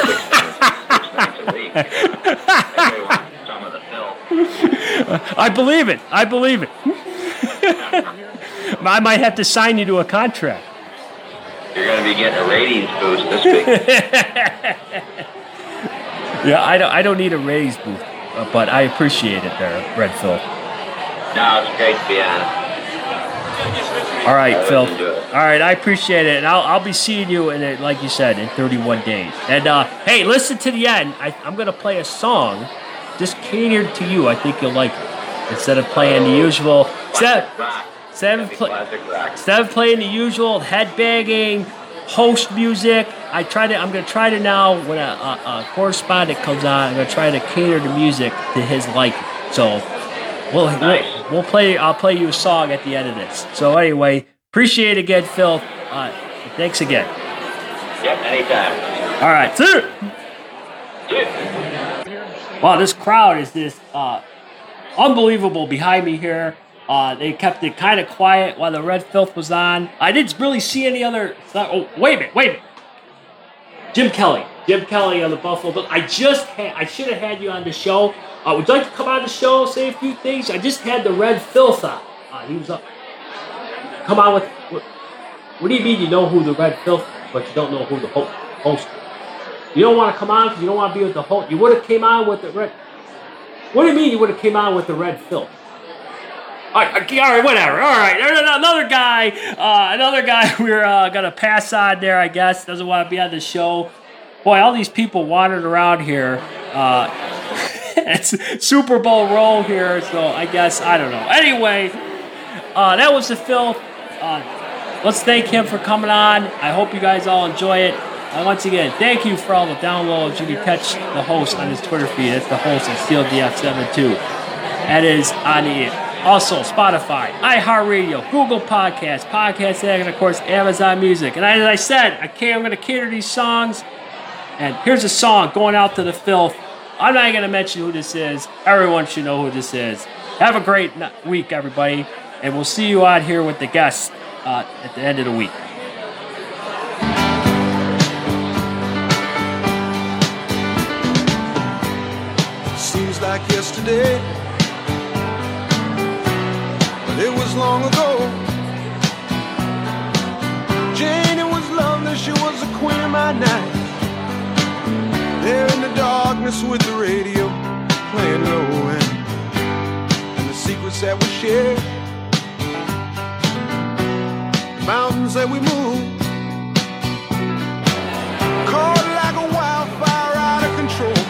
six six nights a week. Everybody some of the film. I believe it. I believe it. I might have to sign you to a contract. You're going to be getting a ratings boost this week. Yeah, I don't. I don't need a raise booth, uh, but I appreciate it there, Red Phil. no, it's great to be on. All right, Phil. All right, I appreciate it, and I'll, I'll be seeing you in it, like you said, in 31 days. And uh, hey, listen to the end. I, I'm gonna play a song just catered to you. I think you'll like it. Instead of playing the usual, instead, instead of, play, instead of playing the usual headbanging host music, I try to. I'm gonna try to now when a, a, a correspondent comes on, I'm gonna try to cater the music to his liking. So we'll, Nice. we'll we'll play. I'll play you a song at the end of this. So anyway, appreciate it again, Phil. Uh, thanks again. Yep, anytime. All right. Dude. Wow, this crowd is just uh, unbelievable behind me here. Uh, they kept it kind of quiet while the Red Filth was on. I didn't really see any other. Oh, wait a minute, wait a minute. Jim Kelly, Jim Kelly on the Buffalo Bills. I just had, I should have had you on the show. Uh, would you like to come on the show, say a few things? I just had the Red Filth on. Uh, he was up. Come on with. What, what do you mean you know who the Red Filth, is, but you don't know who the ho- host? is? You don't want to come on because you don't want to be with the host. You would have came on with the Red. What do you mean you would have came on with the Red Filth? All right, all right, whatever. All right, another guy. Uh, another guy we're uh, gonna pass on there. I guess doesn't want to be on the show. Boy, all these people wandering around here. Uh, it's Super Bowl roll here, so I guess I don't know. Anyway, uh, that was the filth. Uh, let's thank him for coming on. I hope you guys all enjoy it. Uh, once again, thank you for all the downloads. You can catch the host on his Twitter feed. It's the host at SteelDF72. That is on the also Spotify, iHeartRadio, Google Podcasts, Podcast Addict, and of course Amazon Music. And as I said, okay, I'm going to cater these songs. And here's a song going out to the filth. I'm not going to mention who this is. Everyone should know who this is. Have a great week, everybody. And we'll see you out here with the guests uh, at the end of the week. Seems like yesterday, it was long ago. Jane, it was lovely, she was the queen of my night. There in the darkness with the radio playing low and, and the secrets that we shared. Mountains that we moved. Caught like a wildfire out of control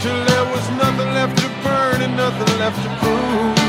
till there was nothing left to burn and nothing left to prove.